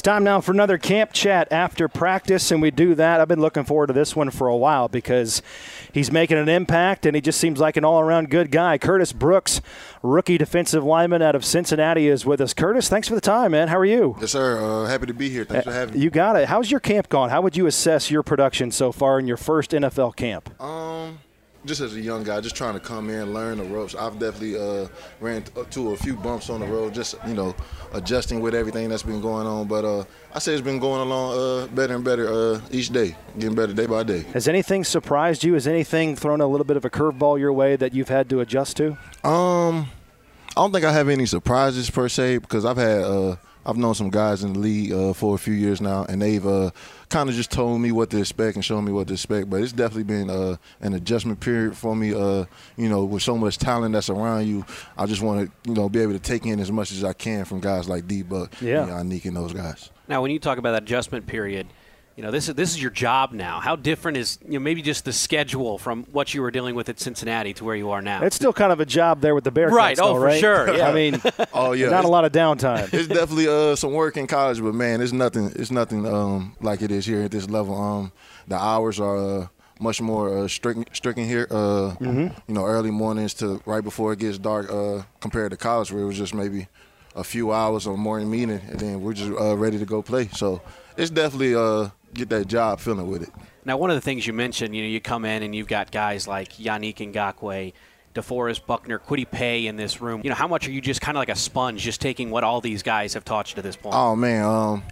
It's time now for another camp chat after practice, and we do that. I've been looking forward to this one for a while because he's making an impact, and he just seems like an all-around good guy. Curtis Brooks, rookie defensive lineman out of Cincinnati, is with us. Curtis, thanks for the time, man. How are you? Yes, sir. Uh, happy to be here. Thanks for having me. You got it. How's your camp gone? How would you assess your production so far in your first NFL camp? Um, just as a young guy, just trying to come in, learn the ropes. I've definitely uh, ran to a few bumps on the road, just you know, adjusting with everything that's been going on. But uh, I say it's been going along uh, better and better uh, each day, getting better day by day. Has anything surprised you? Has anything thrown a little bit of a curveball your way that you've had to adjust to? Um, I don't think I have any surprises per se because I've had uh, I've known some guys in the league uh, for a few years now, and they've uh, kind of just told me what to expect and shown me what to expect. But it's definitely been uh, an adjustment period for me. Uh, you know, with so much talent that's around you, I just want to you know be able to take in as much as I can from guys like D Buck, yeah, Yannick, and those guys. Now, when you talk about that adjustment period you know, this is this is your job now. How different is you know maybe just the schedule from what you were dealing with at Cincinnati to where you are now? It's still kind of a job there with the Bearcats, right? Though, oh, right? for sure. Yeah. I mean, oh yeah, not a lot of downtime. It's definitely uh, some work in college, but man, it's nothing. It's nothing um, like it is here at this level. Um, the hours are. Uh, much more uh, stricken, stricken here. Uh, mm-hmm. You know, early mornings to right before it gets dark, uh, compared to college where it was just maybe a few hours of morning meeting, and then we're just uh, ready to go play. So it's definitely uh, get that job feeling with it. Now, one of the things you mentioned, you know, you come in and you've got guys like Yannick Ngakoue, DeForest Buckner, Kwity Paye in this room. You know, how much are you just kind of like a sponge, just taking what all these guys have taught you to this point? Oh man, um,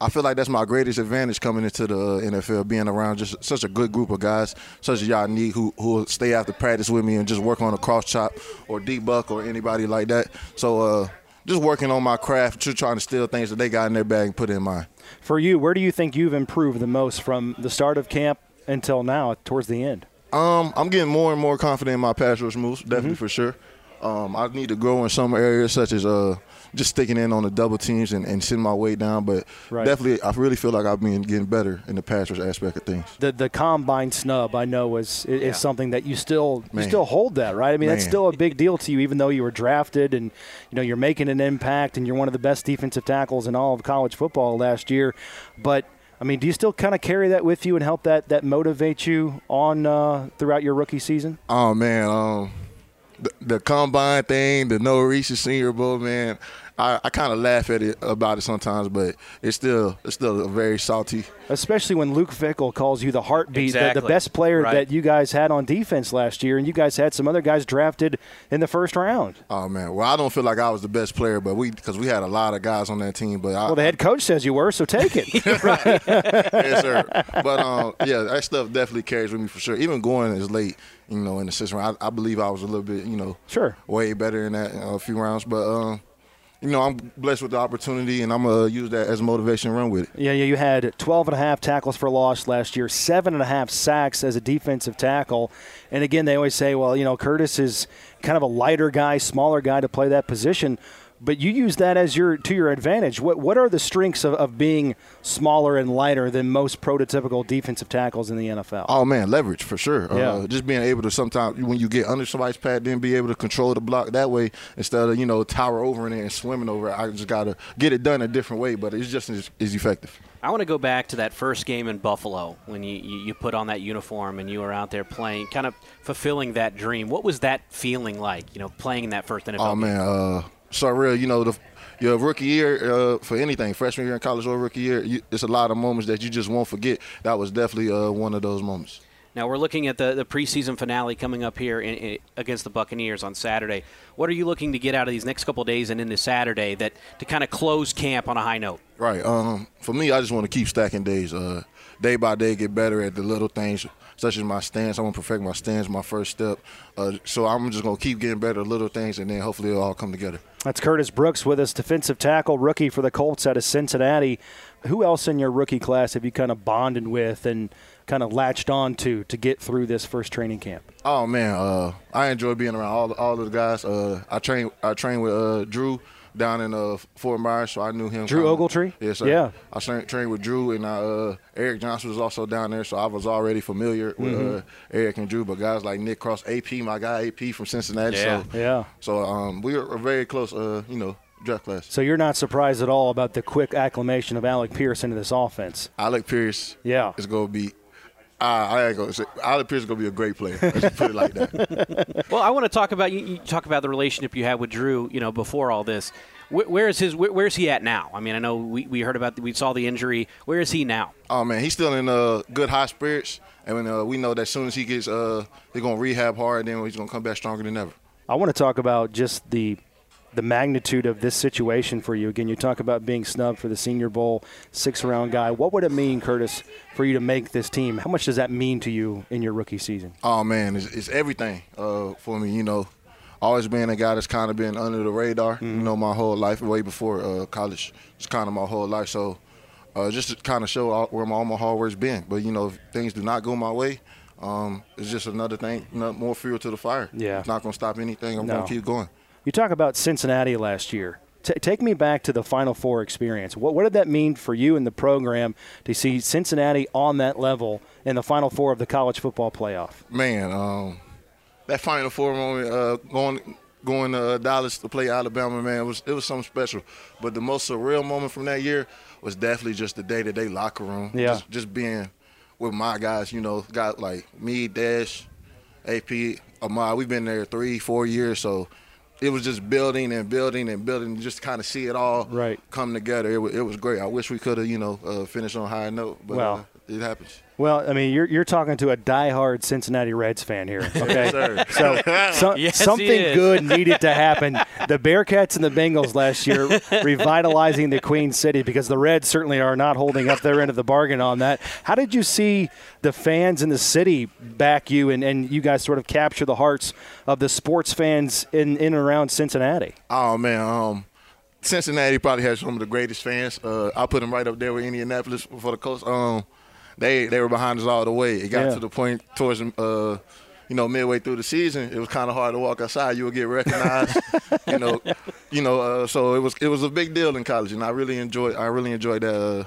I feel like that's my greatest advantage coming into the NFL, being around just such a good group of guys, such as Yannick, who who will stay after practice with me and just work on a cross chop or D Buck or anybody like that. So. Uh, just working on my craft, just trying to steal things that they got in their bag and put in mine. For you, where do you think you've improved the most from the start of camp until now, towards the end? Um, I'm getting more and more confident in my pass rush moves, definitely mm-hmm. for sure. Um, I need to grow in some areas, such as uh, just sticking in on the double teams and, and sitting my weight down. But right. definitely, I really feel like I've been getting better in the pass rush aspect of things. The the combine snub, I know, is is yeah. something that you still Man. you still hold that, right? I mean, Man. that's still a big deal to you, even though you were drafted and you know you're making an impact and you're one of the best defensive tackles in all of college football last year. But I mean, do you still kind of carry that with you and help that that motivate you on uh, throughout your rookie season? Oh man, um, the, the combine thing, the no Reese Senior Bowl, man. I, I kind of laugh at it about it sometimes, but it's still it's still very salty. Especially when Luke Fickell calls you the heartbeat, exactly. the, the, best player right. that you guys had on defense last year, and you guys had some other guys drafted in the first round. Oh man, well I don't feel like I was the best player, but we because we had a lot of guys on that team. But I, well, the head coach says you were, so take it. yes, sir. But um, yeah, that stuff definitely carries with me for sure. Even going as late, you know, in the system, I, I believe I was a little bit, you know, sure, way better in that a few rounds, but um you know, I'm blessed with the opportunity, and I'm going to use that as motivation run with it. Yeah, yeah, you had 12 and a half tackles for loss last year, seven and a half sacks as a defensive tackle. And again, they always say, well, you know, Curtis is kind of a lighter guy, smaller guy to play that position but you use that as your to your advantage. What what are the strengths of, of being smaller and lighter than most prototypical defensive tackles in the NFL? Oh man, leverage for sure. Yeah. Uh, just being able to sometimes when you get under somebody's pad, then be able to control the block that way instead of you know tower over in it and swimming over. it. I just gotta get it done a different way, but it's just as, as effective. I want to go back to that first game in Buffalo when you, you, you, put on that uniform and you were out there playing, kind of fulfilling that dream. What was that feeling like, you know, playing in that first NFL Oh, man. Uh, surreal. You know, the, your rookie year uh, for anything, freshman year in college or rookie year, you, it's a lot of moments that you just won't forget. That was definitely uh, one of those moments. Now we're looking at the, the preseason finale coming up here in, in, against the Buccaneers on Saturday. What are you looking to get out of these next couple days and into Saturday that to kind of close camp on a high note? Right. Um, for me, I just want to keep stacking days. Uh, day by day, get better at the little things such as my stance. I want to perfect my stance, my first step. Uh, so I'm just going to keep getting better at little things, and then hopefully it'll all come together. That's Curtis Brooks with us, defensive tackle, rookie for the Colts out of Cincinnati. Who else in your rookie class have you kind of bonded with and kind of latched on to to get through this first training camp? Oh man, uh, I enjoy being around all all of the guys. Uh, I train I train with uh, Drew down in uh, Fort Myers, so I knew him. Drew Ogletree? Yes, sir. Yeah. I trained, trained with Drew, and uh, Eric Johnson was also down there, so I was already familiar with mm-hmm. uh, Eric and Drew. But guys like Nick Cross, AP, my guy AP from Cincinnati. Yeah. So, yeah. So um, we are very close, uh, you know, draft class. So you're not surprised at all about the quick acclimation of Alec Pierce into this offense. Alec Pierce Yeah. is going to be. Uh, I ain't gonna say Alec Pierce is gonna be a great player. Let's put it like that. Well, I want to talk about you, you talk about the relationship you had with Drew. You know, before all this, where, where is his? Where, where's he at now? I mean, I know we, we heard about we saw the injury. Where is he now? Oh man, he's still in uh, good high spirits, and uh, we know that as soon as he gets, uh, he's gonna rehab hard, and then he's gonna come back stronger than ever. I want to talk about just the the magnitude of this situation for you. Again, you talk about being snubbed for the Senior Bowl, six round guy. What would it mean, Curtis, for you to make this team? How much does that mean to you in your rookie season? Oh man, it's, it's everything uh, for me. You know, always being a guy that's kind of been under the radar. You know, my whole life, way before uh, college, it's kind of my whole life. So, uh, just to kind of show all, where my all my hard work's been. But you know, if things do not go my way, um, it's just another thing, more fuel to the fire. Yeah. it's not gonna stop anything. I'm No. gonna keep going. You talk about Cincinnati last year. T- take me back to the Final Four experience. What, what did that mean for you in the program to see Cincinnati on that level in the Final Four of the college football playoff? Man, um, that Final Four moment, uh, going going to uh, Dallas to play Alabama, man, it was it was something special. But the most surreal moment from that year was definitely just the day to day locker room. Yeah. Just, just being with my guys, you know, got like me, Dash, AP, Ahmad. We've been there three, four years, so it was just building and building and building, just kind of see it all Right. come together. It was, it was great. I wish we could have, you know, uh, finished on a high note, but Well, uh, it happens. Well, I mean, you're, you're talking to a diehard Cincinnati Reds fan here. Okay, sir. so, so Yes, he something is. good needed to happen. The Bearcats and the Bengals last year revitalizing the Queen City because the Reds certainly are not holding up their end of the bargain on that. How did you see the fans in the city back you and, and you guys sort of capture the hearts of the sports fans in, in and around Cincinnati? Oh man, um, Cincinnati probably has some of the greatest fans. Uh, I'll put them right up there with Indianapolis for the Colts. Um, they they were behind us all the way. It got Yeah. to the point towards uh, you know, midway through the season, it was kind of hard to walk outside. You would get recognized, you know, you know. Uh, so it was it was a big deal in college, and I really enjoyed I really enjoyed that uh,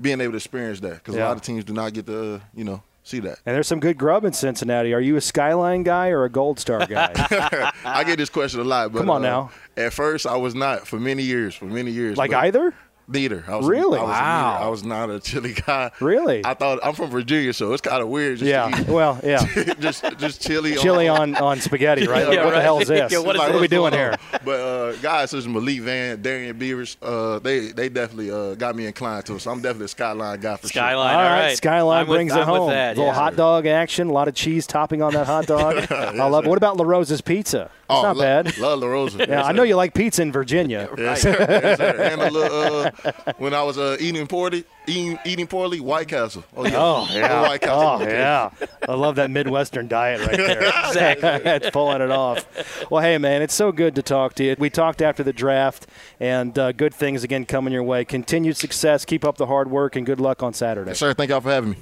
being able to experience that because Yeah. a lot of teams do not get to uh, you know see that. And there's some good grub in Cincinnati. Are you a Skyline guy or a Gold Star guy? I get this question a lot, but Come on uh, now. At first, I was not for many years. For many years, like either? Neither. I was Really? I was Wow. neither. I was not a chili guy. Really? I thought I'm from Virginia, so it's kind of weird. Just Yeah. To eat, Well, yeah. just just chili. Chili on, on spaghetti, right? Like, Yeah, what the hell is this? Yeah, what is what are we doing here? But uh, guys such as Malik Vann, Darrian Beavers, uh, they they definitely uh, got me inclined to it. So I'm definitely a Skyline guy for Skyline. All all right, right. Skyline I'm with- brings I'm it with home. that, little hot dog action, a lot of cheese topping on that hot dog. I love it. What about LaRosa's Pizza? It's not bad. Love LaRosa. Yeah, Yes, I know you like pizza in Virginia. Yes, sir. Yes, sir. And a little, uh, when I was uh, eating poorly, eating, eating poorly, White Castle. Oh yeah. Oh yeah. White Castle. Oh yeah. I love that Midwestern diet right there. exactly. it's pulling it off. Well, hey man, it's so good to talk to you. We talked after the draft, and uh, good things again coming your way. Continued success. Keep up the hard work, and good luck on Saturday. Sir, thank y'all for having me.